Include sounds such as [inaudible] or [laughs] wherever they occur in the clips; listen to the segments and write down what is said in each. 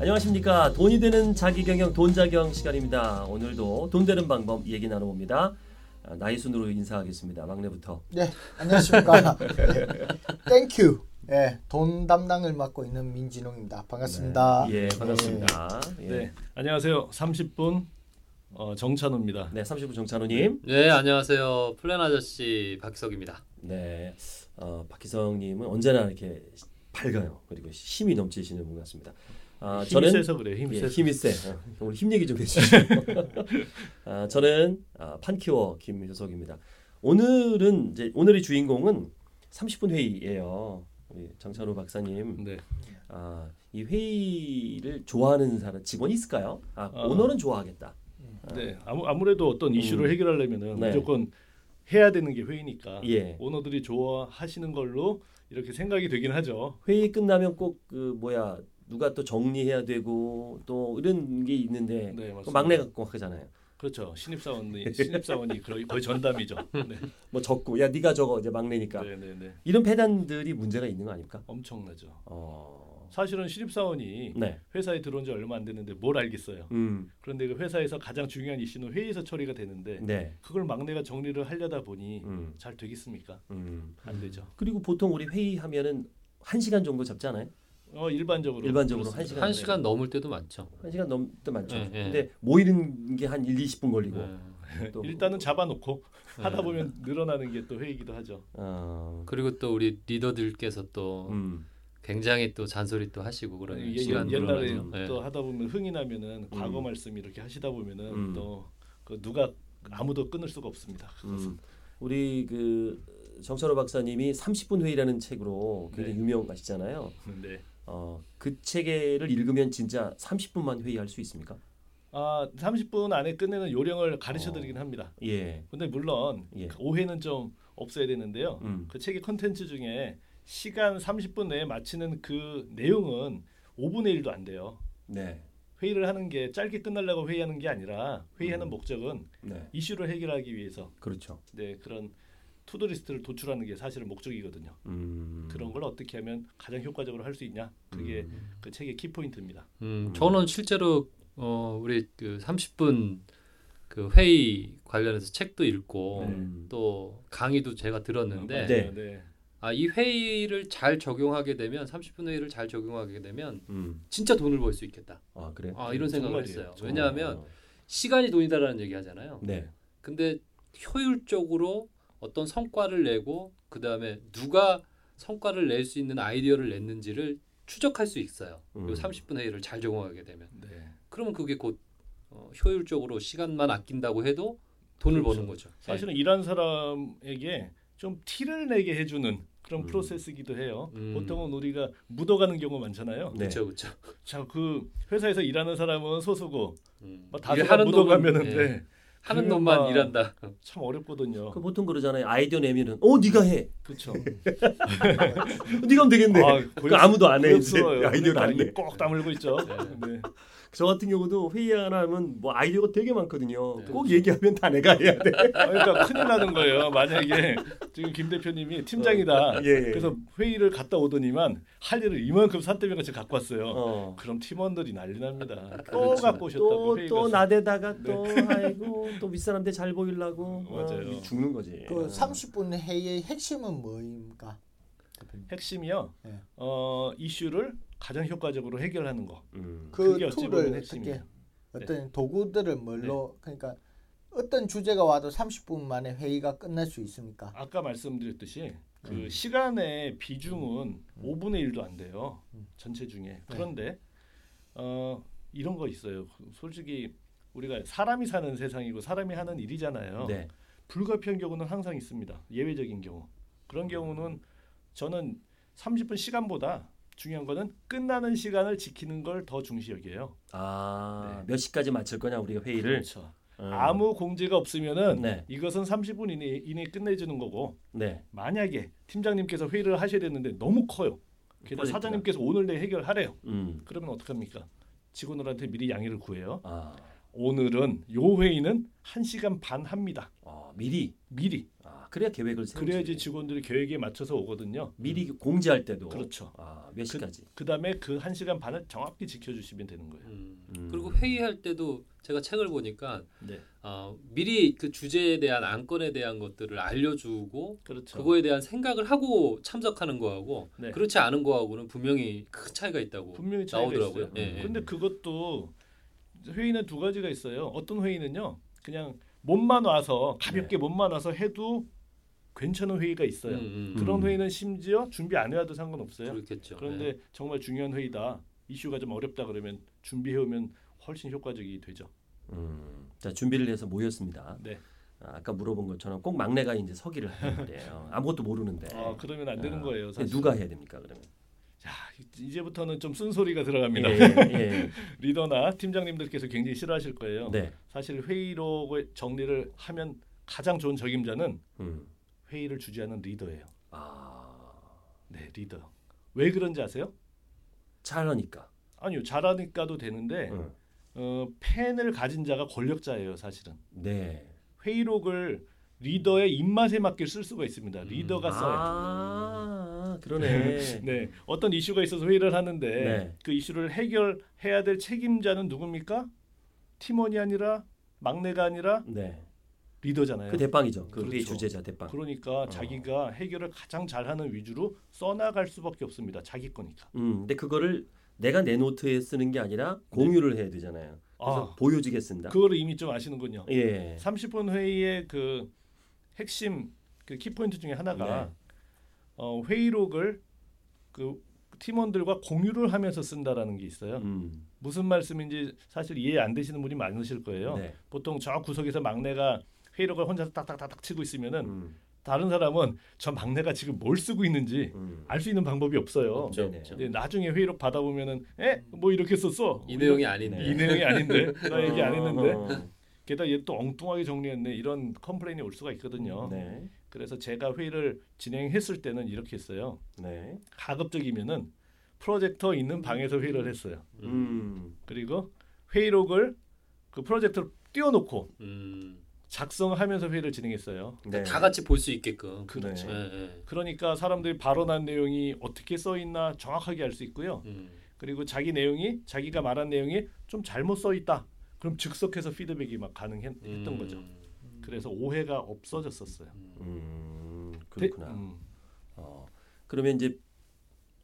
안녕하십니까 돈이 되는 자기경영 돈자경 시간입니다. 오늘도 돈 되는 방법 얘기 나눠봅니다. 아, 나이 순으로 인사하겠습니다. 막내부터. 네, 안녕하십니까. [laughs] Thank you. 예, 돈 담당을 맡고 있는 민진홍입니다. 반갑습니다. 예, 반갑습니다. 예. 네, 안녕하세요. 30분 어, 정찬우입니다. 네, 30분 정찬우님. 네, 안녕하세요. 플랜 아저씨 박석입니다. 네, 어, 박희성님은 언제나 이렇게 밝아요. 그리고 힘이 넘치시는 분 같습니다. 아, 힘이 저는 세서 그래요. 힘이 예, 세서. 힘이 세. 어, 오늘 힘 얘기 좀 해주시죠. [laughs] 아, 저는 아, 판키워 김효석입니다. 오늘은 이제 오늘의 주인공은 30분 회의예요. 우리 정찬호 박사님. 네. 아, 이 회의를 좋아하는 사람 직원이 있을까요? 아, 어. 오너는 좋아하겠다. 네. 아무 아무래도 어떤 이슈를 음. 해결하려면은 네. 무조건 해야 되는 게 회의니까 예. 오너들이 좋아하시는 걸로 이렇게 생각이 되긴 하죠. 회의 끝나면 꼭 그 뭐야 누가 또 정리해야 되고 또 이런 게 있는데 네, 그. 막내가 꼭 하잖아요. 그렇죠. 신입 사원이 신입 사원이 거의, 거의 전담이죠. 네. [laughs] 뭐 적고 야 네가 적어 이제 막내니까 네, 네, 네. 이런 패단들이 문제가 있는 거 아닙니까? 엄청나죠. 어, 사실은 신입 사원이 네, 회사에 들어온 지 얼마 안 됐는데 뭘 알겠어요. 음, 그런데 그 회사에서 가장 중요한 이슈는 회의에서 처리가 되는데 네, 그걸 막내가 정리를 하려다 보니 음, 잘 되겠습니까? 음. 안 되죠. 그리고 보통 우리 회의하면은 한 시간 정도 잡잖아요. 어 일반적으로 일반적으로. 한한 네. 시간 넘을 때도 많죠. 한 시간 넘도 많죠. 네, 네. 근데 모이는 게 한 1, 20분 걸리고 네. 또 일단은 잡아놓고 네. 하다 보면 늘어나는 게 또 회의기도 하죠. 어, 그리고 또 우리 리더들께서 또 음, 굉장히 또 잔소리 또 하시고 그러면 예, 시간 옛날에 늘어나죠. 네. 또 하다 보면 흥이 나면은 과거 음. 말씀 이렇게 하시다 보면은 음. 또그 누가 아무도 끊을 수가 없습니다. 음. 우리 그 정철호 박사님이 30분 회의라는 책으로 굉장히 네. 유명하시잖아요. 네. 어, 그 책을 읽으면 진짜 30분만 회의할 수 있습니까? 아 30분 안에 끝내는 요령을 가르쳐 드리긴 합니다. 예. 근데 물론 예. 그 오해는 좀 없어야 되는데요. 음. 그 책의 컨텐츠 중에 시간 30분 내에 마치는 그 내용은 5분의 1도 안 돼요. 네. 회의를 하는 게 짧게 끝나려고 회의하는 게 아니라 회의하는 음. 목적은 네. 이슈를 해결하기 위해서 그렇죠. 네, 그런 to-do list를 도출하는 게 사실은 목적이거든요. 음. 그런 걸 어떻게 하면 가장 효과적으로 할 수 있냐? 그게 음. 그 책의 키포인트입니다. 음, 저는 실제로 어, 우리 그 30분 그 회의 관련해서 책도 읽고 음. 또 강의도 제가 들었는데 네. 네. 아, 이 회의를 잘 적용하게 되면 30분 회의를 잘 적용하게 되면 음. 진짜 돈을 벌 수 있겠다. 아, 그래? 아, 이런 생각을 정말이에요. 했어요. 왜냐하면 시간이 돈이다라는 얘기 하잖아요. 네. 근데 효율적으로 어떤 성과를 내고 그 다음에 누가 성과를 낼 수 있는 아이디어를 냈는지를 추적할 수 있어요. 음. 요 30분 회의를 잘 적용하게 되면 네. 그러면 그게 곧 어, 효율적으로 시간만 아낀다고 해도 돈을 그렇죠. 버는 거죠. 사실은 일하는 사람에게 좀 티를 내게 해주는 그런 음. 프로세스이기도 해요. 음. 보통은 우리가 묻어가는 경우 많잖아요. 네. 그렇죠, 그렇죠. 자, 그 회사에서 일하는 사람은 소수고 음. 뭐 다수가 묻어가면은 놈은, 네. 예, 하는 놈만 막 일한다. 참 어렵거든요. 그 보통 그러잖아요. 아이디어 내면은 어, 네가 해. 그렇죠. [laughs] 네가 하면 되겠네. 아, 그 아무도 안 해. 고맙어요. 아이디어를 안 그러니까 내. 입꼭 다물고 있죠. 네. 네. 저 같은 경우도 회의 하나 하면 뭐 아이디어가 되게 많거든요. 네. 꼭 얘기하면 다 내가 해야 돼. [laughs] 그러니까 큰일 나는 거예요. 만약에 지금 김 대표님이 팀장이다. 예, 예. 그래서 회의를 갔다 오더니만 할 일을 이만큼 산더미 같이 갖고 왔어요. 어. 그럼 팀원들이 난리 납니다. 또 그렇죠. 갖고 오셨다고 또, 또. 나대다가 또 아이고 또 [laughs] 윗사람한테 잘 보이려고 맞아요. 어, 죽는 거지. 그 30분 회의의 핵심은 뭐입니까? 핵심이요. 네. 어, 이슈를 가장 효과적으로 해결하는 거. 음. 그 그게 어찌 보면 tool을 어떻게 핵심이에요. 어떤 도구들을 뭘로 그러니까 어떤 주제가 와도 30분 만에 회의가 끝날 수 있습니까? 아까 말씀드렸듯이 그 음. 시간의 비중은 5분의 1도 안 돼요. 전체 네. 중에. 그런데 어, 이런 거 있어요. 솔직히 우리가 사람이 사는 세상이고 사람이 하는 일이잖아요. 네. 불가피한 경우는 항상 있습니다. 예외적인 경우. 그런 경우는 저는 30분 시간보다 중요한 거는 끝나는 시간을 지키는 걸 더 중시 여겨요. 아, 네. 몇 시까지 마칠 거냐 우리가 회의를. 그렇죠. 음. 아무 공지가 없으면은 네. 이것은 30분 이내, 이내 끝내주는 거고 네. 만약에 팀장님께서 회의를 하셔야 되는데 너무 커요. 게다가. 사장님께서 오늘 내에 해결하래요. 음. 그러면 어떡합니까? 직원들한테 미리 양해를 구해요. 아. 오늘은 요 회의는 1시간 반 합니다. 어, 미리 미리. 아, 그래야 계획을 세우지. 그래야지 직원들이 계획에 맞춰서 오거든요. 미리 공지할 때도 그렇죠. 아, 몇 시까지. 그 다음에 그 1시간 반을 정확히 지켜 주시면 되는 거예요. 음. 음. 그리고 회의할 때도 제가 책을 보니까 네. 어, 미리 그 주제에 대한 안건에 대한 것들을 알려주고 그렇죠. 그거에 대한 생각을 하고 참석하는 거하고 네. 그렇지 않은 거하고는 분명히 큰 차이가 있다고 분명히 차이가 나오더라고요. 있어요. 예, 예. 근데 그것도 회의는 두 가지가 있어요. 어떤 회의는요. 그냥 몸만 와서 가볍게 몸만 와서 해도 괜찮은 회의가 있어요. 음, 음. 그런 음. 회의는 심지어 준비 안 해와도 상관없어요. 그렇겠죠. 그런데 예. 정말 중요한 회의다. 이슈가 좀 어렵다 그러면 준비해 오면 훨씬 효과적이 되죠. 음. 자, 준비를 해서 모였습니다. 네. 아, 아까 물어본 것처럼 꼭 막내가 이제 서기를 하는데요. [laughs] 아무것도 모르는데. 아, 그러면 안 되는 아, 거예요. 사실. 누가 해야 됩니까, 그러면? 자, 이제부터는 좀 쓴소리가 들어갑니다. 예, 예. [laughs] 리더나 팀장님들께서 굉장히 싫어하실 거예요. 네. 사실 회의록을 정리를 하면 가장 좋은 적임자는 음. 회의를 주재하는 리더예요. 아, 네, 리더. 왜 그런지 아세요? 잘하니까. 아니요, 잘하니까도 되는데 응. 어, 팬을 가진 자가 권력자예요, 사실은. 네. 회의록을 리더의 입맛에 맞게 쓸 수가 있습니다. 리더가 써요. 아, 그러네. [laughs] 네, 어떤 이슈가 있어서 회의를 하는데 네. 그 이슈를 해결해야 될 책임자는 누굽니까? 팀원이 아니라 막내가 아니라 네. 리더잖아요. 그 대빵이죠. 그 그렇죠. 주제자 대빵. 그러니까 자기가 해결을 가장 잘하는 위주로 써나갈 수밖에 없습니다. 자기 거니까. 음, 근데 그거를 내가 내 노트에 쓰는 게 아니라 공유를 해야 되잖아요. 그래서 아. 보여지게 쓴다. 그거를 이미 좀 아시는군요. 예. 30분 회의의 그 핵심 그 키포인트 중에 하나가 네. 어, 회의록을 그 팀원들과 공유를 하면서 쓴다라는 게 있어요. 음. 무슨 말씀인지 사실 이해 안 되시는 분이 많으실 거예요. 네. 보통 저 구석에서 막내가 회의록을 혼자서 딱딱딱딱 치고 있으면은 음. 다른 사람은 저 막내가 지금 뭘 쓰고 있는지 음. 알수 있는 방법이 없어요. 없죠, 네네. 없죠. 근데 나중에 회의록 받아보면은 에? 뭐 이렇게 썼어? 이 내용이 아닌데. 이 내용이 아닌데 [laughs] 나 얘기 안 했는데 어, 게다가 얘 또 엉뚱하게 정리했네 이런 complain이 올 수가 있거든요. 네. 그래서 제가 회의를 진행했을 때는 이렇게 했어요. 네. 가급적이면은 프로젝터 있는 방에서 회의를 했어요. 음. 그리고 회의록을 그 프로젝터로 띄워놓고 음. 작성하면서 회의를 진행했어요. 네. 다 같이 볼 수 있게끔. 그렇죠. 네. 그러니까 사람들이 발언한 내용이 어떻게 써 있나 정확하게 알 수 있고요. 음. 그리고 자기 내용이 자기가 말한 내용이 좀 잘못 써 있다. 그럼 즉석해서 피드백이 막 가능했던 음. 거죠. 그래서 오해가 없어졌었어요. 음. 대- 그렇구나. 음, 어. 그러면 이제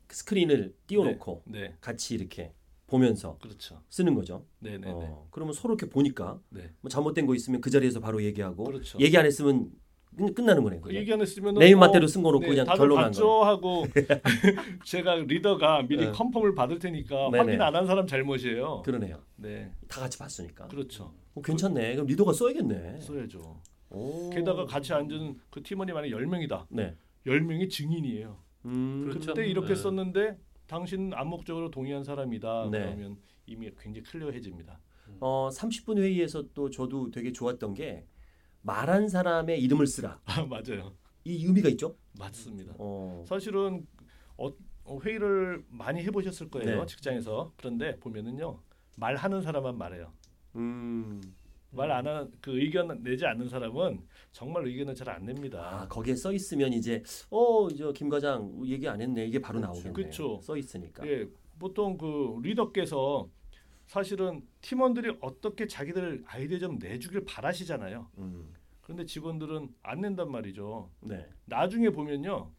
스크린을 띄워놓고 네, 같이 이렇게 보면서 그렇죠. 쓰는 거죠. 네, 네, 네. 어. 그러면 서로 이렇게 보니까 네. 뭐 잘못된 거 있으면 그 자리에서 바로 얘기하고 그렇죠. 얘기 안 했으면 끝- 끝나는 거네요. 그? 얘기 안 했으면 내 입맛대로 쓴 거놓고 그냥 다들 결론난 거. 하고 [laughs] 제가 리더가 미리 네. 컨펌을 받을 테니까 네네. 확인 안 한 사람 잘못이에요. 그러네요. 네, 다 같이 봤으니까. 그렇죠. 어, 괜찮네. 그럼 리더가 써야겠네. 써야죠. 오. 게다가 같이 앉은 그 팀원이 만약 10명이다. 네. 10명이 증인이에요. 음. 그렇죠. 그때 이렇게 네. 썼는데 당신 암묵적으로 동의한 사람이다. 네. 그러면 이미 굉장히 클리어해집니다. 어 30분 회의에서 또 저도 되게 좋았던 게 말한 사람의 이름을 쓰라. 아, 맞아요. 이 의미가 있죠. 맞습니다. 어. 사실은 어, 어, 회의를 많이 해보셨을 거예요 네. 직장에서 그런데 보면은요 말하는 사람만 말해요 음. 말안 하는 그 의견 내지 않는 사람은 정말 의견을 잘안아 냅니다 거기에 써 있으면 이제 어저 김 과장 얘기 안 했네 이게 바로 나오겠네요. 그렇죠. 써 있으니까. 예 보통 그 리더께서 사실은 팀원들이 어떻게 자기들 아이디어 좀 내주길 바라시잖아요 음. 그런데 직원들은 안 낸단 말이죠 네. 나중에 보면요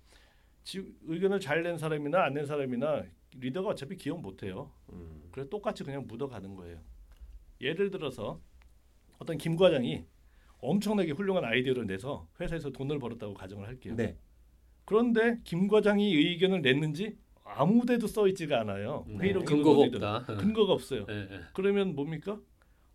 지, 의견을 잘 낸 사람이나 안 낸 사람이나 리더가 어차피 기억 못해요 음. 그래서 똑같이 그냥 묻어가는 거예요. 예를 들어서 어떤 김 과장이 엄청나게 훌륭한 아이디어를 내서 회사에서 돈을 벌었다고 가정을 할게요. 네. 그런데 김 과장이 의견을 냈는지 아무데도 써 있지가 않아요. 음. 회의록 근거가 기록은 없다. 근거가 없어요. 예, 예. 그러면 뭡니까?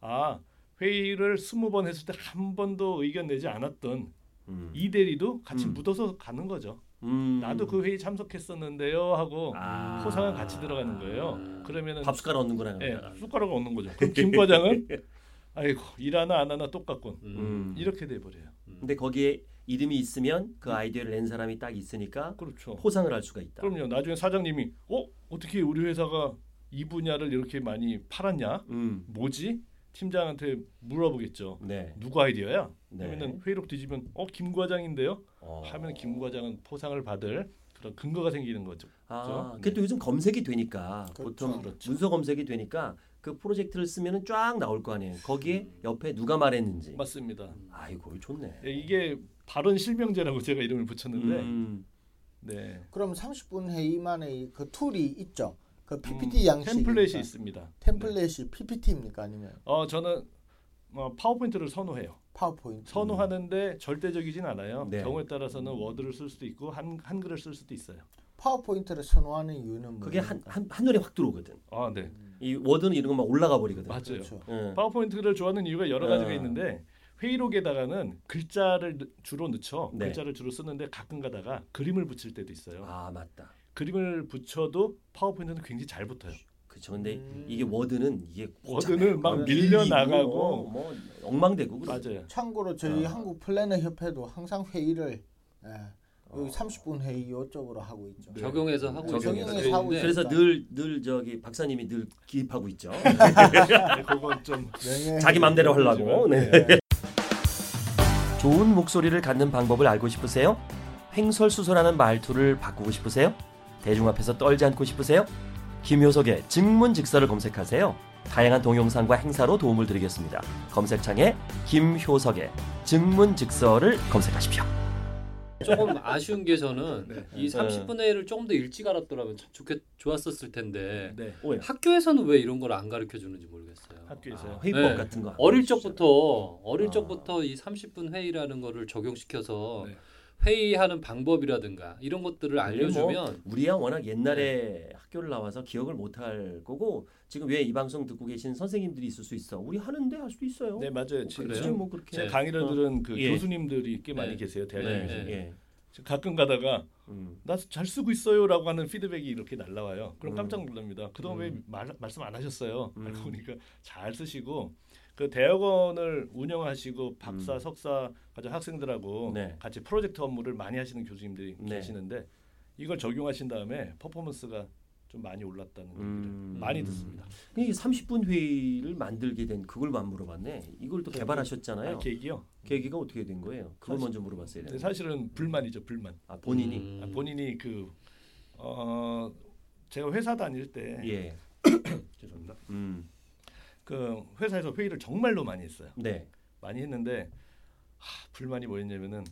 아 회의를 스무 번 했을 때 한 번도 의견 내지 않았던 음. 이 대리도 같이 음. 묻어서 가는 거죠. 음. 나도 그 회의 참석했었는데요 하고 아. 포상은 같이 들어가는 거예요. 그러면은 밥 숟가락 얻는구나. 예. 숟가락을 얻는 거죠. 그럼 김 과장은 [laughs] 아이고 일하나 안 하나 똑같군. 음. 이렇게 돼 버려요. 근데 거기에 이름이 있으면 그 아이디어를 낸 사람이 딱 있으니까 그렇죠. 포상을 할 수가 있다. 그럼요. 나중에 사장님이 어 어떻게 우리 회사가 이 분야를 이렇게 많이 팔았냐? 음. 뭐지? 팀장한테 물어보겠죠. 네. 누구 아이디어야? 네. 그러면은 회의록 뒤지면 어 김 과장인데요. 어. 하면 김 과장은 포상을 받을 그런 근거가 생기는 거죠. 아? 그게 또 요즘 검색이 되니까 그렇죠. 보통 그렇죠. 문서 검색이 되니까 그 프로젝트를 쓰면은 쫙 나올 거 아니에요. 거기에 옆에 누가 말했는지. 맞습니다. 아이고 좋네. 예, 이게 발언 실명제라고 제가 이름을 붙였는데 음, 네. 그럼 30분 회의만의 그 툴이 있죠. 그 PPT 음, 양식 템플릿이 있습니다. 네. 템플릿이 PPT입니까 아니면 어 저는 어, 파워포인트를 선호해요. 파워포인트? 선호하는데 절대적이진 않아요. 네. 경우에 따라서는 워드를 쓸 수도 있고 한 한글을 쓸 수도 있어요. 파워포인트를 선호하는 이유는 그게? 한, 한 한눈에 확 들어오거든. 아 네. 이 워드는 이런 거막 올라가 버리거든. 맞아요. 그렇죠. 응. 파워포인트를 좋아하는 이유가 여러 가지가 어. 있는데 회의록에다가는 글자를 넣- 주로 넣죠. 네. 글자를 주로 쓰는데 가끔 가다가 그림을 붙일 때도 있어요. 아 맞다. 그림을 붙여도 파워포인트는 굉장히 잘 붙어요. 그렇죠. 근데 음. 이게 워드는 이게 워드는 막 밀리고 밀려 나가고 뭐, 뭐 엉망되고 그러죠. 맞아요. 참고로 저희 아. 한국 플래너 협회도 항상 회의를 예, 여기 어. 30분 회의 이쪽으로 하고 있죠. 네. 적용해서 하고 적용해서 있는 하고. 그래서 늘 늘 저기 박사님이 늘 기입하고 있죠. [laughs] 네, 그건 좀 명예 자기 맘대로 하려고. 네. 네. [laughs] 좋은 목소리를 갖는 방법을 알고 싶으세요? 횡설수설하는 말투를 바꾸고 싶으세요? 대중 앞에서 떨지 않고 싶으세요? 김효석의 증문직서를 검색하세요. 다양한 동영상과 행사로 도움을 드리겠습니다. 검색창에 김효석의 증문직서를 검색하십시오. 조금 아쉬운 게 저는 네. 이 30분 회의를 조금 더 일찍 알았더라면 참 좋겠 좋았었을 텐데 네. 학교에서는 왜 이런 걸 안 가르쳐 주는지 모르겠어요. 학교에서요. 아, 회의법 네. 같은 거. 어릴 적부터 어릴 아. 적부터 이 30분 회의라는 거를 적용시켜서 네. 회의하는 방법이라든가 이런 것들을 알려주면 우리야 워낙 옛날에 학교를 나와서 기억을 못할 거고 지금 왜 이 방송 듣고 계신 선생님들이 있을 수 있어. 우리 하는데 할 수도 있어요. 네 맞아요. 지- 그래요? 뭐 그렇게 제 네. 강의를 어. 들은 그 예. 교수님들이 꽤 많이 네. 계세요. 네, 대학에서. 네. 예. 가끔 가다가 음. 나잘 쓰고 있어요라고 하는 피드백이 이렇게 날라와요. 그럼 음. 깜짝 놀랍니다. 그동안 왜 음. 말, 말씀 안 하셨어요? 음. 알고 보니까 잘 쓰시고 그 대학원을 운영하시고 박사, 음. 석사 과정 학생들하고 네. 같이 프로젝트 업무를 많이 하시는 교수님들이 네. 계시는데 이걸 적용하신 다음에 퍼포먼스가 좀 많이 올랐다는 얘기를 음. 많이 듣습니다. 이 30분 회의를 만들게 된 그걸만 물어봤네. 이걸 또 개발하셨잖아요. 아, 계기요. 계기가 어떻게 된 거예요? 그걸 사실- 먼저 물어봤어야 돼요. 사실은 불만이죠, 불만. 아 본인이 음. 아, 본인이 그 어, 제가 회사 다닐 때 예. [coughs] 죄송합니다. 음. 그 회사에서 회의를 정말로 많이 했어요. 네. 많이 했는데 하, 불만이 뭐였냐면은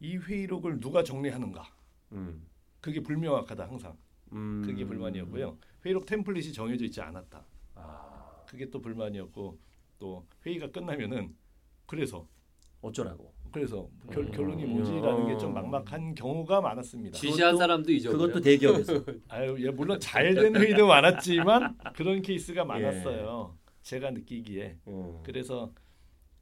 이 회의록을 누가 정리하는가 음. 그게 불명확하다 항상 음. 그게 불만이었고요 회의록 템플릿이 정해져 있지 않았다 아, 그게 또 불만이었고 또 회의가 끝나면은 그래서 어쩌라고. 그래서 결, 음. 결론이 뭐지라는 게 좀 막막한 경우가 많았습니다. 지시한 그것도- 사람도 잊어버려. 그것도 대기업에서. [laughs] 아유, 예, 물론 잘 된 회의도 많았지만 그런 케이스가 많았어요. 제가 느끼기에 음. 그래서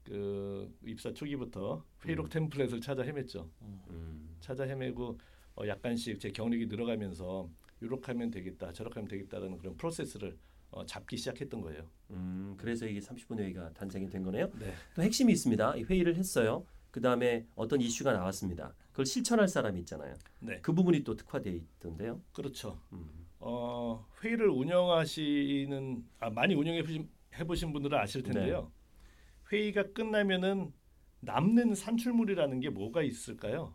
그 입사 초기부터 회의록 템플릿을 찾아 헤맸죠. 음. 찾아 헤매고 어, 약간씩 제 경력이 늘어가면서 이렇게 하면 되겠다, 저렇게 하면 되겠다라는 그런 프로세스를 어, 잡기 시작했던 거예요. 음. 그래서 이게 30분 회의가 탄생이 된 거네요. 네. 또 핵심이 있습니다. 이 회의를 했어요. 그 다음에 어떤 이슈가 나왔습니다. 그걸 실천할 사람이 있잖아요. 네, 그 부분이 또 특화돼 있던데요. 그렇죠. 음. 어, 회의를 운영하시는 아, 많이 운영해 보신 해보신 분들은 아실 텐데요. 회의가 끝나면은 남는 산출물이라는 게 뭐가 있을까요?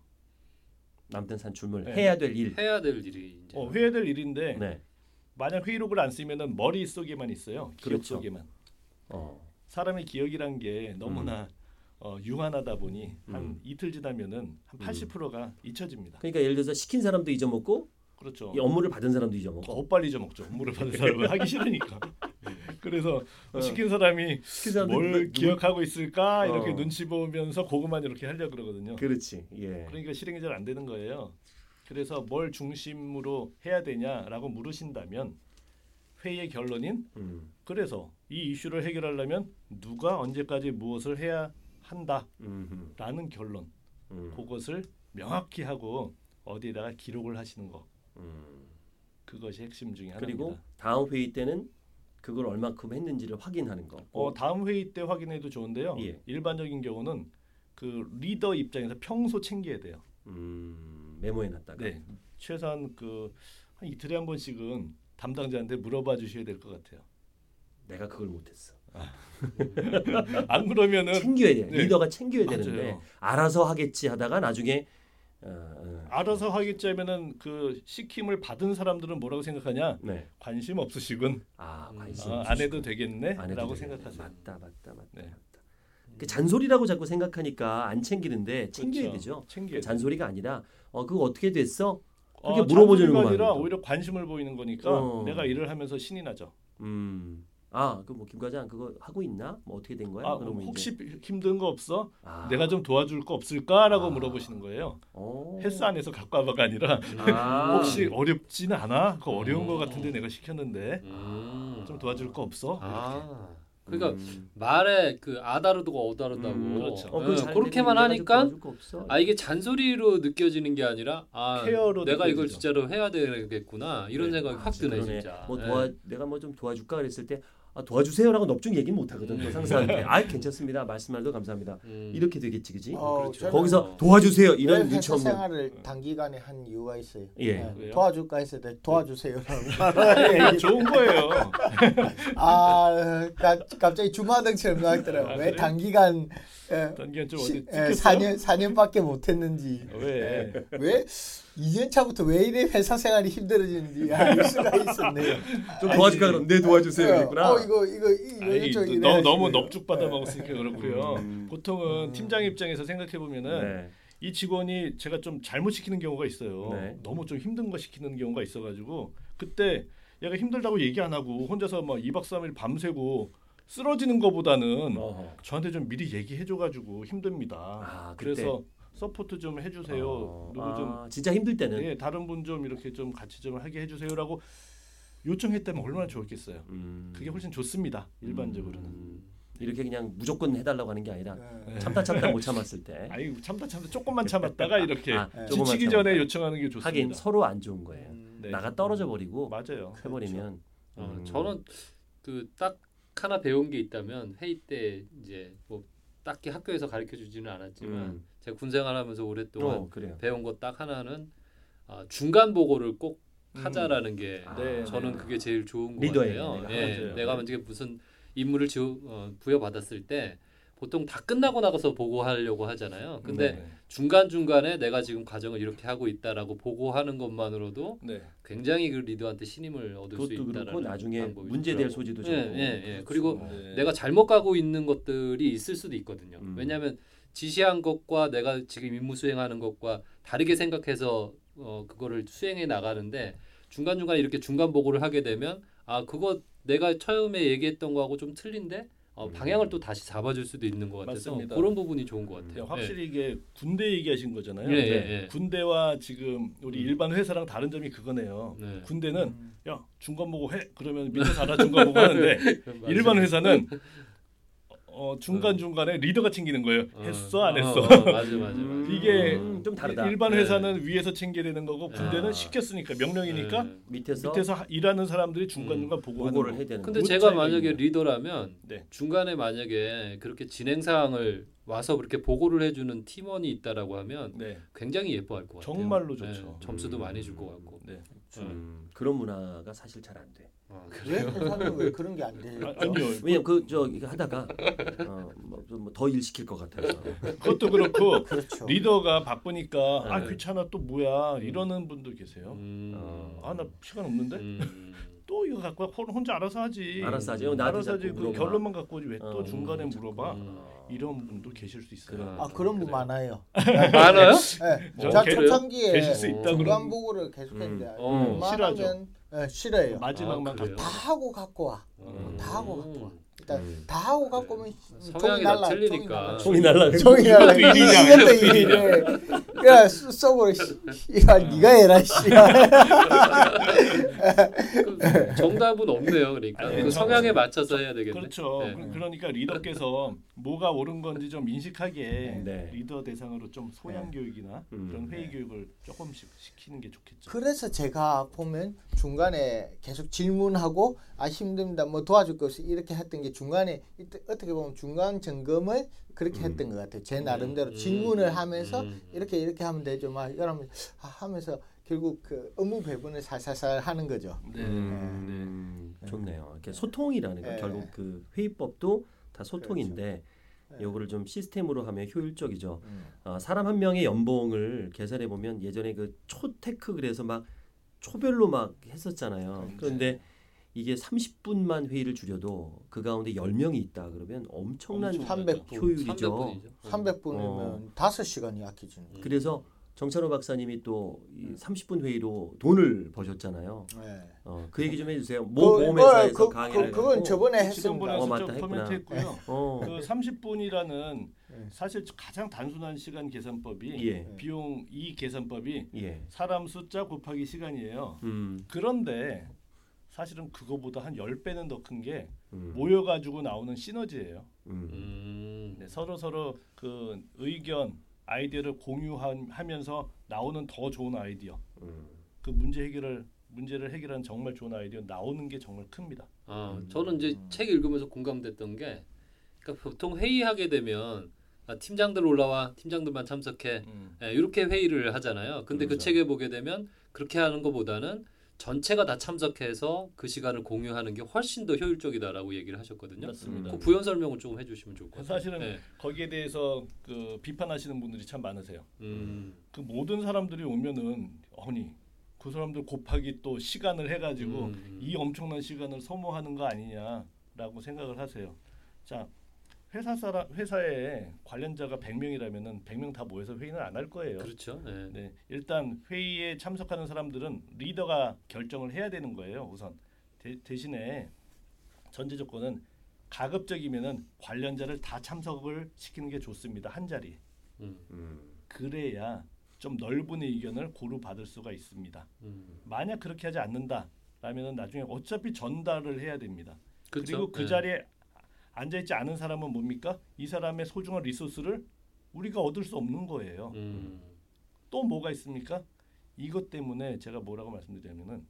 남든 산출물 네. 해야 될 일. 해야 될 일이 이제 어, 회의해야 될 일인데 네. 만약 회의록을 안 쓰면은 머릿 속에만 있어요. 기억 그렇죠. 속에만. 어. 사람의 기억이란 게 너무나 어, 유한하다 보니 한 음. 이틀 지나면은 한 음. 80%가 잊혀집니다. 그러니까 예를 들어서 시킨 사람도 잊어먹고 그렇죠. 이 업무를 받은 사람도 잊어먹고. 더 빨리 잊어먹죠. 업무를 받은 사람은 하기 싫으니까. [laughs] 그래서 어. 시킨 사람이 시킨 뭘 누구- 기억하고 있을까 이렇게 어. 눈치 보면서 그것만 이렇게 하려 고 그러거든요. 그렇지. 예. 그러니까 실행이 잘 안 되는 거예요. 그래서 뭘 중심으로 해야 되냐라고 물으신다면 회의의 결론인 음. 그래서 이 이슈를 해결하려면 누가 언제까지 무엇을 해야 한다라는 음. 결론 음. 그것을 명확히 하고 어디에다가 기록을 하시는 거 음. 그것이 핵심 중에 그리고 하나입니다. 다음 회의 때는 그걸 얼마큼 했는지를 확인하는 거. 어, 다음 회의 때 확인해도 좋은데요. 예. 일반적인 경우는 그 리더 입장에서 평소 챙겨야 돼요. 음. 메모해 놨다가. 네, 최소한 그 한 이틀에 한 번씩은 담당자한테 물어봐 주셔야 될 것 같아요. 내가 그걸 못했어. [laughs] 안 그러면은 챙겨야 돼. 네. 리더가 챙겨야 맞아요. 되는데 알아서 하겠지 하다가 나중에 어, 어, 알아서 하겠지 하면은 그 시킴을 받은 사람들은 뭐라고 생각하냐? 네. 관심 없으시군. 아 음. 관심 아, 안 해도 되겠네. 안 해도 라고 되겠네. 생각하세요. 맞다 맞다 맞다 네. 맞다. 그 잔소리라고 자꾸 생각하니까 안 챙기는데 챙겨야 그렇죠. 되죠. 챙겨야 돼. 잔소리가 아니라 어 그거 어떻게 됐어? 어, 그렇게 물어보주는 잔소리가 거 아니라. 오히려 관심을 보이는 거니까 어. 내가 일을 하면서 신이 나죠. 음. 아, 그 뭐 김 과장 그거 하고 있나? 뭐 어떻게 된 거야? 아, 그러면 혹시 이제, 힘든 거 없어? 아, 내가 좀 도와줄 거 없을까라고 아. 물어보시는 거예요. 어. 헬스 안에서 갖고 와봐가 아니라 아. [laughs] 혹시 어렵지는 않아? 그거 어려운 음. 거 같은데 내가 시켰는데 음. 좀 도와줄 거 없어? 아. 그러니까 음. 말에 그 아다르고 어다르다고 음, 그렇죠. 어, 잘 그렇게만 하니까? 아 이게 잔소리로 느껴지는 게 아니라 아 케어로 내가 이걸 느껴지죠. 진짜로 해야 되겠구나 이런 네. 생각이 아, 확 드네 그러네. 진짜. 뭐 예. 도와 내가 뭐 좀 도와줄까 그랬을 때 아, 도와주세요라고 넙죽 얘기는 못 하거든. 또 음. 상사한테. [laughs] 아, 괜찮습니다. 말씀말도 감사합니다. 음. 이렇게 되겠지, 그지? 어, 그렇죠. 거기서 도와주세요 왜 이런 눈치 없는. 생활을 단기간에 한 이유가 있어요. 예. 네, 왜요? 도와줄까 했을 때 도와주세요라고 [laughs] 네, 좋은 거예요. 아 가, 갑자기 주마등처럼 나왔더라고. 아, 왜? 단기간 에, 단기간 좀 시, 어디 에, 찍혔어요? 4년 4년밖에 못 했는지 왜? 왜 2년 차부터 왜 이래 회사 생활이 힘들어지는지 알 수가 [laughs] 있었네요. 좀 도와줄까 그럼 네 도와주세요 그랬구나. 어 이거 이거 이 아니, 이쪽 이래 너무 너무. 넙죽 받아 먹었으니까 그렇고요. 음. 보통은 음. 팀장 입장에서 생각해 보면은 네. 이 직원이 제가 좀 잘못 시키는 경우가 있어요. 네. 너무 좀 힘든 거 시키는 경우가 있어가지고 그때 얘가 힘들다고 얘기 안 하고 혼자서 막 2박 3일 밤새고 쓰러지는 거보다는 어허. 저한테 좀 미리 얘기해줘가지고 힘듭니다. 아. 그래서 support 좀 해주세요. 어, 누구 좀 아, 진짜 힘들 때는. 예, 다른 분 좀 이렇게 좀 같이 좀 하게 해주세요라고 요청했다면 얼마나 좋았겠어요. 음. 그게 훨씬 좋습니다. 일반적으로는. 음. 이렇게 그냥 무조건 해달라고 하는 게 아니라 네. 참다 참다 못 [laughs] 참았을 때. 아이 참다 참다 조금만 참았다가 이렇게 아, 네. 지치기 참았다. 전에 요청하는 게 좋습니다. 하긴 서로 안 좋은 거예요. 음, 네. 나가 떨어져 버리고 맞아요. 해버리면. 어, 음. 저는 그 딱 하나 배운 게 있다면 회의 때 이제 뭐 딱히 학교에서 가르쳐 주지는 않았지만 음. 제가 군 생활 하면서 오랫동안 어. 배운 거딱 하나는 아, 중간 보고를 꼭 음. 하자라는 게 아, 네, 저는 네. 그게 제일 좋은 것 리더예요, 같아요. 내가. 예, 맞아요. 내가 만약에 무슨 임무를 지어, 어, 부여받았을 때 보통 다 끝나고 나가서 보고하려고 하잖아요. 근데 네. 중간 중간에 내가 지금 과정을 이렇게 하고 있다라고 보고하는 것만으로도 네. 굉장히 그 리더한테 신임을 얻을 수 있다라는 그렇고 나중에 방법이 문제될. 소지도 예, 적고. 예, 예. 그리고 네. 내가 잘못 가고 있는 것들이 있을 수도 있거든요. 음. 왜냐하면 지시한 것과 내가 지금 임무 수행하는 것과 다르게 생각해서 어, 그거를 수행해 나가는데 중간 중간 에 이렇게 중간 보고를 하게 되면 아 그거 내가 처음에 얘기했던 거하고 좀 틀린데 어, 음. 방향을 또 다시 잡아줄 수도 있는 것 같아서 맞습니다. 그런 부분이 좋은 것 네, 같아요. 확실히 이게 군대 얘기하신 거잖아요. 예, 네. 예, 예. 군대와 지금 우리 음. 일반 회사랑 다른 점이 그거네요. 네. 군대는 음. 야 중간 보고 해 그러면 밑에서 알아 중간 보고 [laughs] 하는데 맞아요. 일반 회사는 어, 중간 중간에 리더가 챙기는 거예요. 어, 했어 안 했어. 어, 어, 맞아 맞아 맞아. 음, 이게 좀 다르다. 일반 네. 회사는 위에서 챙겨야 되는 거고 군대는 아. 시켰으니까 명령이니까 네. 밑에서, 밑에서 하- 일하는 사람들이 중간 중간 보고하는 보고를 거. 해야 되는 근데 그 제가 만약에. 리더라면 네. 중간에 만약에 그렇게 진행 사항을 와서 그렇게 보고를 해주는 팀원이 있다라고 하면 네. 굉장히 예뻐할 것 같아요. 정말로 좋죠. 점수도 음. 많이 줄 것 같고. 네. 음, 그런 문화가 사실 잘 안 돼. 아, 왜 그래요? 회사는 왜 그런 게안 되죠? 아, 아니요. 왜냐면 그저 이거 하다가 어, 뭐더 일 시킬 것 같아서. 그것도 그렇고 [laughs] 그렇죠. 리더가 바쁘니까 아 네. 귀찮아 또 뭐야 이러는 분도 계세요. 음. 어. 아나 시간 없는데 음. 또 이거 갖고 와. 혼- 혼자 알아서 하지. 알아서 하지. 알아서 하지. 그. 결론만 갖고 오지 왜또 어, 중간에. 물어봐. 음. 이런 분도 계실 수 있어요. 그럼. 아 그런 분. 많아요. [laughs] 많아요? 네. 저자 계- 초창기에 계실 수 있다 중간 보고를 계속했는데 음. 어. 웬만하면 네, 싫어요. 마지막만 아? 다 하고 갖고 와. 음. 다 하고 갖고 와. 일단 음. 다 하고 갖고 오면 성향이 다 틀리니까. 총이 날라. 종이 날라. 이것도 [laughs] 일이네. 야 씨, 야 네가 해라 씨. 그 정답은 없네요. 그러니까 아니, 그 저- 성향에 맞춰서 해야 되겠네. 그렇죠. 네. 그- 그러니까 리더께서 뭐가 옳은 건지 좀 인식하게 네. 리더 대상으로 좀 소양 네. 교육이나 음. 그런 회의 네. 교육을 조금씩 시키는 게 좋겠죠. 그래서 제가 보면 중간에 계속 질문하고 아 힘듭니다 뭐 도와줄 거 없이 이렇게 했던 게 중간에 어떻게 보면 중간 점검을 그렇게 음. 했던 것 같아요 제 나름대로 음. 질문을 하면서 음. 이렇게 이렇게 하면 되죠 막 이러면 아, 하면서 결국 그 업무 배분을 살살살 하는 거죠 네. 음, 네. 좋네요. 이렇게 소통이라는 거 네. 결국 그 회의법도 다 소통인데 네. 요거를 좀 시스템으로 하면 효율적이죠. 음. 어, 사람 한 명의 연봉을 계산해 보면 예전에 그 초테크 그래서 막 초별로 막 했었잖아요. 그렇죠. 그런데 이게 30분만 회의를 줄여도 그 가운데 10명이 있다 그러면 엄청난 엄청 300 분. 효율이죠. 300분이죠. 300분이면 어. 다섯 시간이 아끼지는. 음. 그래서 정찬호 박사님이 또이 음. 30분 회의로 돈을 버셨잖아요. 네. 어, 그 얘기 좀 해주세요. 모 그, 보험회사에서 그, 강의를 그, 그건. 저번에 했습니다. 어, 맞다, 슬쩍 했구나. 코멘트 했고요. [laughs] 어, 그 30분이라는 네. 사실 가장 단순한 시간 계산법이 예, 비용 이 계산법이 예, 사람 숫자 곱하기 시간이에요. 음, 그런데 사실은 그거보다 한 10배는 더 큰게 음, 모여 가지고 나오는 시너지예요. 음, 음. 네, 서로 서로 그 의견, 아이디어를 공유하면서 나오는 더 좋은 아이디어. 음. 그 문제 해결을 문제를 해결하는 정말 좋은 아이디어 나오는 게 정말 큽니다. 아, 음. 저는 이제 책 읽으면서 공감됐던 게 그러니까 보통 회의하게 되면 아, 팀장들 올라와 팀장들만 참석해 음. 예, 이렇게 회의를 하잖아요. 근데 그 그렇죠. 책에 보게 되면 그렇게 하는 것보다는 전체가 다 참석해서 그 시간을 공유하는 게 훨씬 더 효율적이다라고 얘기를 하셨거든요. 맞습니다. 그 부연 설명을 조금 해주시면 좋을 것 같아요. 사실은 예. 거기에 대해서 그 비판하시는 분들이 참 많으세요. 음, 그 모든 사람들이 오면은 아니 그 사람들 곱하기 또 시간을 해가지고 음. 이 엄청난 시간을 소모하는 거 아니냐라고 생각을 하세요. 자 회사 사람 회사에 관련자가 100명이라면은 100명 다 모여서 회의는 안 할 거예요. 그렇죠. 예. 네, 일단 회의에 참석하는 사람들은 리더가 결정을 해야 되는 거예요. 우선 대, 대신에 전제 조건은 가급적이면은 관련자를 다 참석을 시키는 게 좋습니다. 한 자리. 음, 음. 그래야 좀 넓은 의견을 고루 받을 수가 있습니다. 음. 만약 그렇게 하지 않는다라면은 나중에 어차피 전달을 해야 됩니다. 그리 그렇죠. 고그 예. 자리에 앉아 있지 않은 사람은 뭡니까? 이 사람의 소중한 리소스를 우리가 얻을 수 없는 거예요. 음. 또 뭐가 있습니까? 이것 때문에 제가 뭐라고 말씀드리냐면은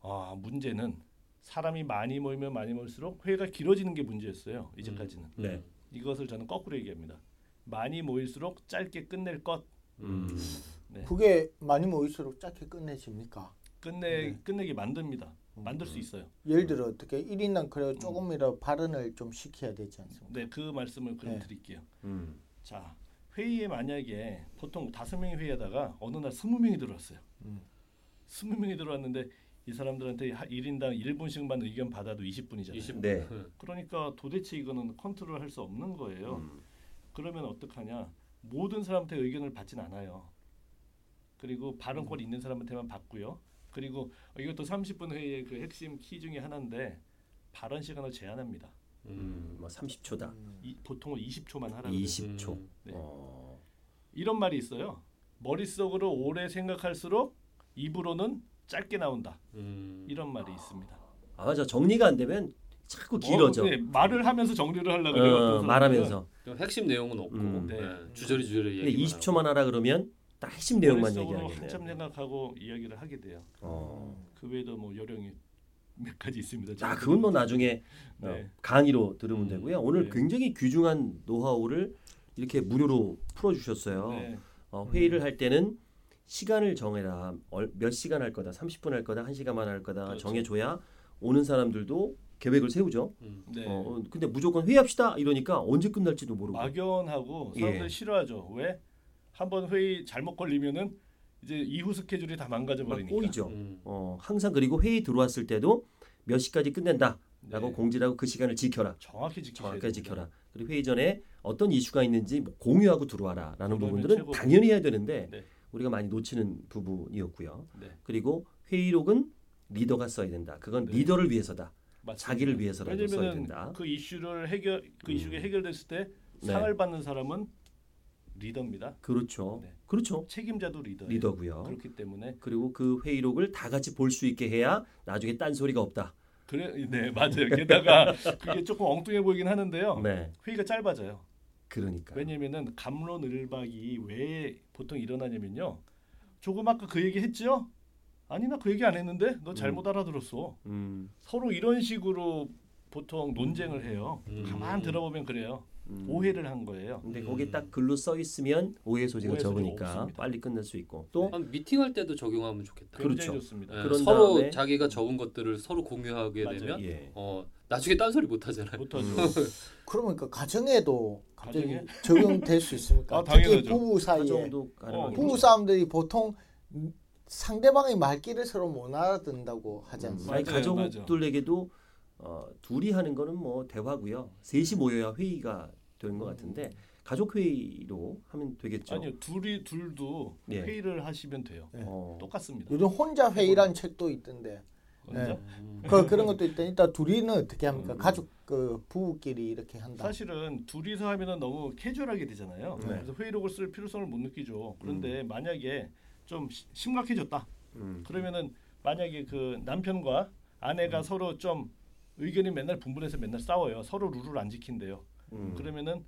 아 문제는 사람이 많이 모이면 많이 모일수록 회의가 길어지는 게 문제였어요. 이제까지는 네. 이것을 저는 거꾸로 얘기합니다. 많이 모일수록 짧게 끝낼 것 음. 네. 그게 많이 모일수록 짧게 끝내집니까? 끝내 네. 끝내게 만듭니다. 음. 만들 수 있어요. 예를 들어 어떻게 1인당 그래 조금이라도 발언을 좀 시켜야 되지 않습니까? 네, 그 말씀을 그럼 네. 드릴게요. 음. 자, 회의에 만약에 보통 다섯 명이 회의하다가 어느 날 스무 명이 들어왔어요. 음. 스무 명이 들어왔는데 이 사람들한테 하- 1인당 1분씩만 의견 받아도 20분이잖아요. 20분. 네. 예. 그러니까 도대체 이거는 컨트롤 할 수 없는 거예요. 음. 그러면 어떡하냐? 모든 사람한테 의견을 받진 않아요. 그리고 발언권 있는 사람한테만 받고요. 그리고 이것도 30분 회의의 그 핵심 키 중에 하나인데 발언 시간을 제한합니다. 음. 뭐 30초다. 음. 이, 보통은 20초만 하라고. 20초. 음. 네. 어. 이런 말이 있어요. 머릿속으로 오래 생각할수록 입으로는 짧게 나온다. 음. 이런 말이 있습니다. 아 맞아 정리가 안 되면 자꾸 길어져. 어, 네, 말을 하면서 정리를 하려고 그래요. 어. 말하면서. 좀 핵심 내용은 없고 음. 네. 예, 주저리 주저리 근데 얘기. 20초만 하라 그러면 딱 핵심 내용만 얘기하겠네요. 한참 생각하고 이야기를 하게 돼요. 어. 그 외에도 뭐 요령이 몇 가지 있습니다. 자, 그건 뭐 나중에 어, 네. 강의로 들으면 음, 되고요. 오늘 네. 굉장히 귀중한 노하우를 이렇게 무료로 풀어주셨어요. 네. 어, 회의를 할 때는 시간을 정해라. 얼- 몇 시간 할 거다. 30분 할 거다. 1시간만 할 거다. 그렇죠. 정해줘야 오는 사람들도 계획을 세우죠. 음. 네. 어, 근데 무조건 회의합시다 이러니까 언제 끝날지도 모르고. 막연하고 사람들 예. 싫어하죠. 왜? 한번 회의 잘못 걸리면은 이제 이후 스케줄이 다 망가져 막 버리니까. 꼬이죠. 음. 어, 항상 그리고 회의 들어왔을 때도 몇 시까지 끝낸다라고 네. 공지를 하고 그 시간을 지켜라. 정확히 정확하게 됩니다. 지켜라. 그리고 회의 전에 어떤 이슈가 있는지 뭐 공유하고 들어와라라는 부분들은 최고고. 당연히 해야 되는데 네. 우리가 많이 놓치는 부분이었고요. 네. 그리고 회의록은 리더가 써야 된다. 그건 네. 리더를 위해서다. 맞습니다. 자기를 위해서라도 써야 된다. 그 이슈를 해결 그 음. 이슈가 해결됐을 때 네. 상을 받는 사람은 리더입니다. 그렇죠. 네. 그렇죠. 책임자도 리더. 리더고요. 그렇기 때문에 그리고 그 회의록을 다 같이 볼 수 있게 해야 나중에 딴 소리가 없다. 그래 네 맞아요. 게다가 [laughs] 그게 조금 엉뚱해 보이긴 하는데요. 네. 회의가 짧아져요. 그러니까. 왜냐면은 감론을박이 왜 보통 일어나냐면요. 조금 아까 그 얘기 했죠? 아니 나 그 얘기 안 했는데 너 잘못 알아들었어. 음. 서로 이런 식으로 보통 논쟁을 해요. 음. 가만 들어보면 그래요. 음. 오해를 한 거예요. 근데 음. 거기 딱 글로 써 있으면 오해 소지가 적으니까 없습니다. 빨리 끝낼 수 있고 또한 미팅할 때도 적용하면 좋겠다. 그렇죠. 굉장히 좋습니다. 예, 그런 서로 다음에- 자기가 적은 것들을 서로 공유하게 맞아요. 되면 예. 어 나중에 딴소리 못 하잖아요. 못 하죠. 음. [laughs] 그러니까 가정에도 갑자기 가정에? 적용될 수 있습니까? 아, 특히. 부부 사이에 가능하겠죠. 부부 싸움들이 보통 상대방의 말귀를 서로 못 알아듣는다고 하지 음, 않습니까? 아니, 맞아요, 가족들에게도 어, 둘이 하는 거는 뭐 대화고요. 셋이 모여야 회의가 되는 것 같은데 가족 회의로 하면 되겠죠. 아니요, 둘이 둘도 예. 회의를 하시면 돼요. 네. 어, 똑같습니다. 요즘 혼자 회의란 책도 있던데 음. 그 그런 것도 있다. 일단 둘이는 어떻게 합니까? 음. 가족 그 부부끼리 이렇게 한다. 사실은 둘이서 하면은 너무 캐주얼하게 되잖아요. 네. 그래서 회의록을 쓸 필요성을 못 느끼죠. 그런데 음. 만약에 좀 시- 심각해졌다. 음. 그러면은 만약에 그 남편과 아내가 서로 좀 의견이 맨날 분분해서 맨날 싸워요. 서로 룰을 안 지킨대요. 음. 그러면은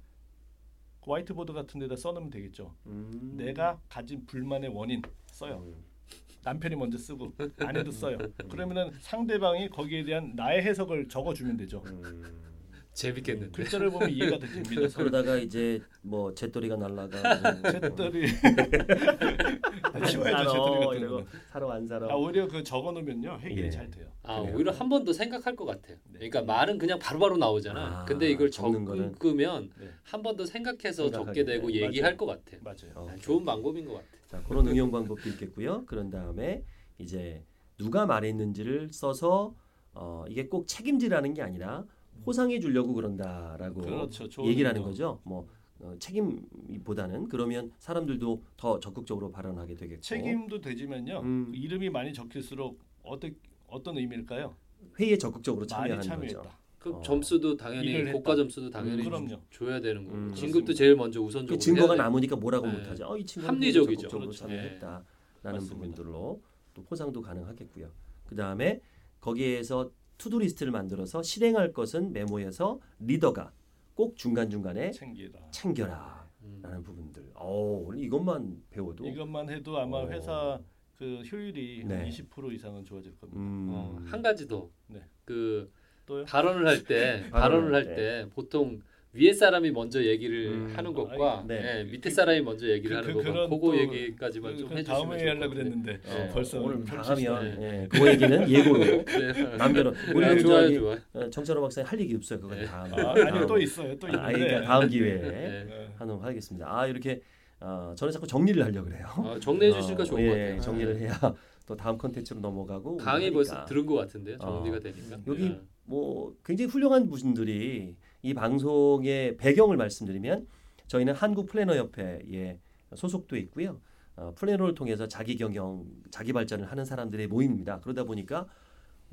그 화이트보드 같은 데다 써놓으면 되겠죠. 음. 내가 가진 불만의 원인 써요. 음. 남편이 먼저 쓰고 [laughs] 아내도 써요. 그러면은 상대방이 거기에 대한 나의 해석을 적어주면 되죠. 음. 재밌겠는데. 글자를 보면 이해가 됩니다. 서로 그러다가 이제 뭐 잿더리가 날라가 잿더리 살아 잿더리 같은 이러고. 사러 안 사러 아 오히려 그 적어놓으면요 해결이 예. 잘 돼요. 아 그래요? 오히려 한 번 더 생각할 것 같아요. 네. 그러니까 말은 그냥 바로바로 나오잖아. 아, 근데 이걸 적는 거는? 적으면 네. 한번 더 생각해서 적게 되고 돼. 얘기할 맞아요. 것 같아. 맞아요. 어. 아, 좋은 방법인 것 같아. 자 그런 응용 방법도 있겠고요. 그런 다음에 이제 누가 말했는지를 써서 어, 이게 꼭 책임지라는 게 아니라 포상해 주려고 그런다라고 그렇죠. 얘기를 하는 거. 거죠. 뭐 어, 책임보다는 그러면 사람들도 더 적극적으로 발언하게 되겠고 책임도 되지만요. 음. 그 이름이 많이 적힐수록 어떤 어떤 의미일까요? 회의에 적극적으로 참여하는 참여했다. 거죠. 그 어. 점수도 당연히 했다. 고가 점수도 당연히 음, 그럼요. 줘야 되는 거고 음, 진급도. 제일 먼저 우선적으로 그 증거가. 남으니까 뭐라고 네. 못하죠. 어, 이 친구는 합리적이죠. 적극적으로 그렇죠. 참여했다라는 맞습니다. 부분들로 또 포상도 가능하겠고요. 그 다음에 거기에서 to-do list를 만들어서 실행할 것은 메모해서 리더가 꼭 중간 중간에 챙기라. 챙겨라 라는 음. 부분들. 어, 오늘 이것만 배워도 이것만 해도 아마 어. 회사 그 효율이 네. 한20% 이상은 좋아질 겁니다. 음, 어, 한 가지 더. 네. 그 또요? 발언을 할 때 [laughs] 발언을 할 때 보통 위에 사람이 먼저 얘기를 음. 하는 것과 아, 네. 예, 밑에 사람이 먼저 얘기를 그- 하는 그- 거가 그런 그거 또- 얘기까지만 그- 좀그 해주시면 다음에 같은데. 그랬는데 어, 벌써 오늘 펼치시네. 다하면 예, 그 얘기는 [laughs] 예고로 네. 남대로 우리 아, 는 좋아요 저기 좋아요. 어, 정찬호 박사님 할 얘기 없어요. 그건 네. 다음. 아, 아니 다음. 또 있어요. 또 아, 있는데. 그러니까 다음 기회에 네. 네. 하도록 하겠습니다. 아 이렇게 어, 저는 자꾸 정리를 하려고 그래요. 어, 정리해 주시니까 어, 좋은 예, 것 같아요. 정리를 해야 또 다음 컨텐츠로 넘어가고 강의. 벌써 들은 것 같은데요. 정리가 어. 되니까. 여기 예. 뭐 굉장히 훌륭한 분들이 이 방송의 배경을 말씀드리면 저희는 한국 플래너 협회에 소속돼 있고요. 어, 플래너를 통해서 자기 경영, 자기 발전을 하는 사람들의 모임입니다. 그러다 보니까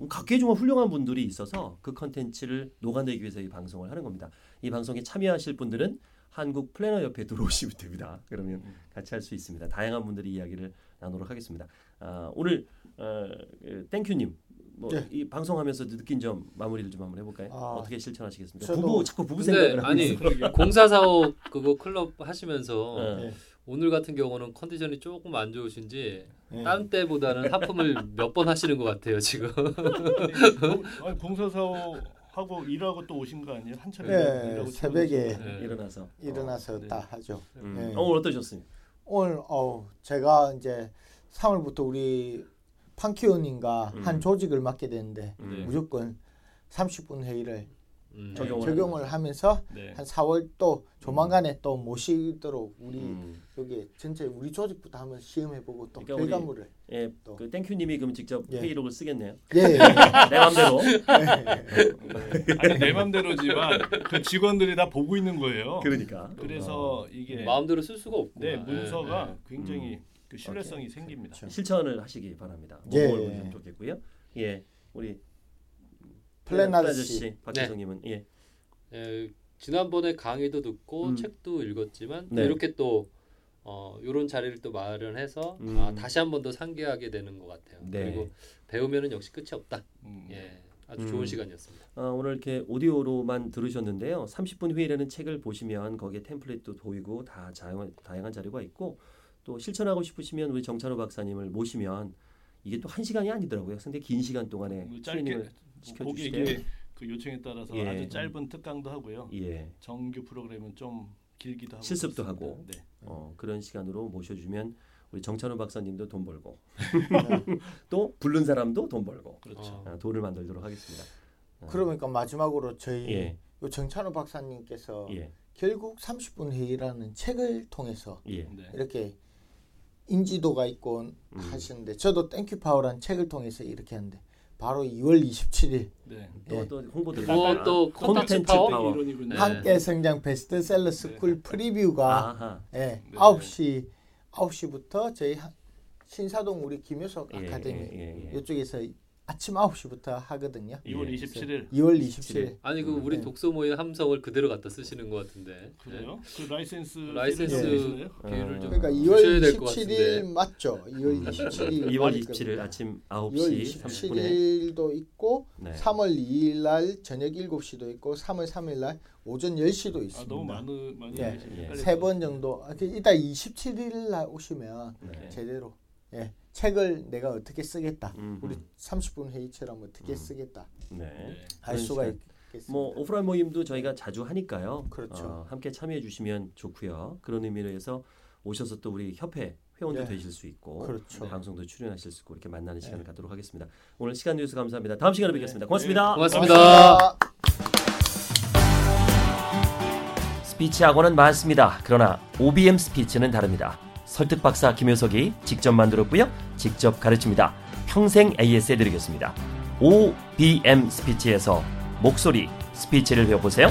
각계 중에 훌륭한 분들이 있어서 그 컨텐츠를 녹아내기 위해서 이 방송을 하는 겁니다. 이 방송에 참여하실 분들은 한국 플래너 협회에 들어오시면 됩니다. 그러면 음. 같이 할 수 있습니다. 다양한 분들이 이야기를 나누도록 하겠습니다. 아, 오늘 어, 그 땡큐님 뭐 네. 이 방송하면서 느낀 점 마무리를 좀 한번 해볼까요? 아, 어떻게 실천하시겠습니까? 저도- 부부 자꾸 부부 생각을 하고 아니. 공사사업 그거 클럽 하시면서 어. 네. 오늘 같은 경우는 컨디션이 조금 안 좋으신지 네. 딴 때보다는 하품을 몇 번 하시는 것 같아요 지금. 아니, 공사사업 하고 일하고 또 오신 거 아니에요? 한참 네, 일하고 새벽에. 네. 일어나서 일어나서 네. 다 하죠. 음. 네. 어, 오늘 어떠셨습니까? 오늘 어 제가 이제 3월부터 우리 판키오님과 음. 한 조직을 맡게 되는데 음. 네. 무조건 30분 회의를 음. 적용을 적용을 하면서 네. 한 4월 또 조만간에 또 모시도록 우리 음. 여기 전체 우리 조직부터 한번 시험해보고 또 그러니까 결과물을 예, 또. 그 땡큐님이 그럼 직접 예. 회의록을 쓰겠네요. 예, 예. [laughs] 내 맘대로. [laughs] 아니 내 맘대로지만 그 직원들이 다 보고 있는 거예요. 그러니까. 그래서 이게 마음대로 쓸 수가 없고. 네 문서가 네. 굉장히 음. 그 신뢰성이 생깁니다. 그렇죠. 실천을 하시기 바랍니다. 예. 뭐좀 좋겠고요. 예, 우리 플랜 아저씨. 아저씨 박지성님은 예, 예, 지난번에 강의도 듣고 음. 책도 읽었지만 또 네. 이렇게 또 어, 이런 자리를 또 마련해서 음. 아, 다시 한 번 더 상기하게 되는 것 같아요. 네. 그리고 배우면은 역시 끝이 없다. 음. 예, 아주 음. 좋은 시간이었습니다. 어, 오늘 이렇게 오디오로만 들으셨는데요. 30분 회의라는 책을 보시면 거기에 템플릿도 보이고 다 다양한, 다양한 자료가 있고 또 실천하고 싶으시면 우리 정찬호 박사님을 모시면 이게 또 한 시간이 아니더라고요. 상당히 긴 시간 동안에 뭐 짧게 트레이닝을 보기 시켜주시대요. 이게 그 요청에 따라서 예. 아주 짧은 특강도 하고요. 예. 정규 프로그램은 좀 길기도 하고 실습도. 하고. 네. 어, 그런 시간으로 모셔주면 우리 정찬호 박사님도 돈 벌고 [laughs] 또 부른 사람도 돈 벌고 그렇죠. 어. 아, 돈을 만들도록 하겠습니다. 그러니까 마지막으로 저희 예, 요 정찬호 박사님께서 예, 결국 30분 회의라는 책을 통해서 예. 네. 이렇게 인지도가 있고 음. 하시는데 저도 땡큐 파워라는 책을 통해서 이렇게 하는데 바로 2월 27일 네. 또, 예. 또 홍보 그거 들어가. 또 콘텐츠 콘텐츠 파워? 네. 함께 성장 베스트셀러 스쿨 프리뷰가 아하. 예, 네. 9시 9시부터 저희 하- 신사동 우리 김효석 예, 아카데미 예, 예, 예. 이쪽에서 아침 9시부터 하거든요. 2월 예. 27일 2월 27일. 아니 그 우리 네. 독서 모임 함성을 그대로 갖다 쓰시는 것 같은데. 그래요? 그 라이센스 라이센스 필요해요? 비율을 좀 그러니까 주셔야 2월 될것 27일 같은데. 맞죠? 2월 27일 2월 27일 아침 9시 2월 30분에 27일도 있고 네. 3월 2일 날 저녁 7시도 있고 3월 3일 날 오전 10시도 아 있습니다. 너무 많은 많이 예. 계시네. 예. 세번 정도. 아, 그 이따 27일 날 오시면 네. 제대로 예, 책을 내가 어떻게 쓰겠다. 음, 우리 음. 30분 회의처럼 어떻게 음. 쓰겠다. 네. 네. 할 수가 있겠습니다. 뭐 오프라인 모임도 저희가 자주 하니까요. 그렇죠. 어, 함께 참여해 주시면 좋고요. 그런 의미로 해서 오셔서 또 우리 협회 회원도 네. 되실 수 있고 그렇죠. 방송도 출연하실 수 있고 이렇게 만나는 시간을 네. 갖도록 하겠습니다. 오늘 시간 뉴스 감사합니다. 다음 시간에 네. 뵙겠습니다. 고맙습니다. 고맙습니다. 감사합니다. 스피치 학원은 많습니다. 그러나 OBM 스피치는 다릅니다. 설득 박사 김효석이 직접 만들었고요. 직접 가르칩니다. 평생 AS 해드리겠습니다. OBM 스피치에서 목소리 스피치를 배워보세요.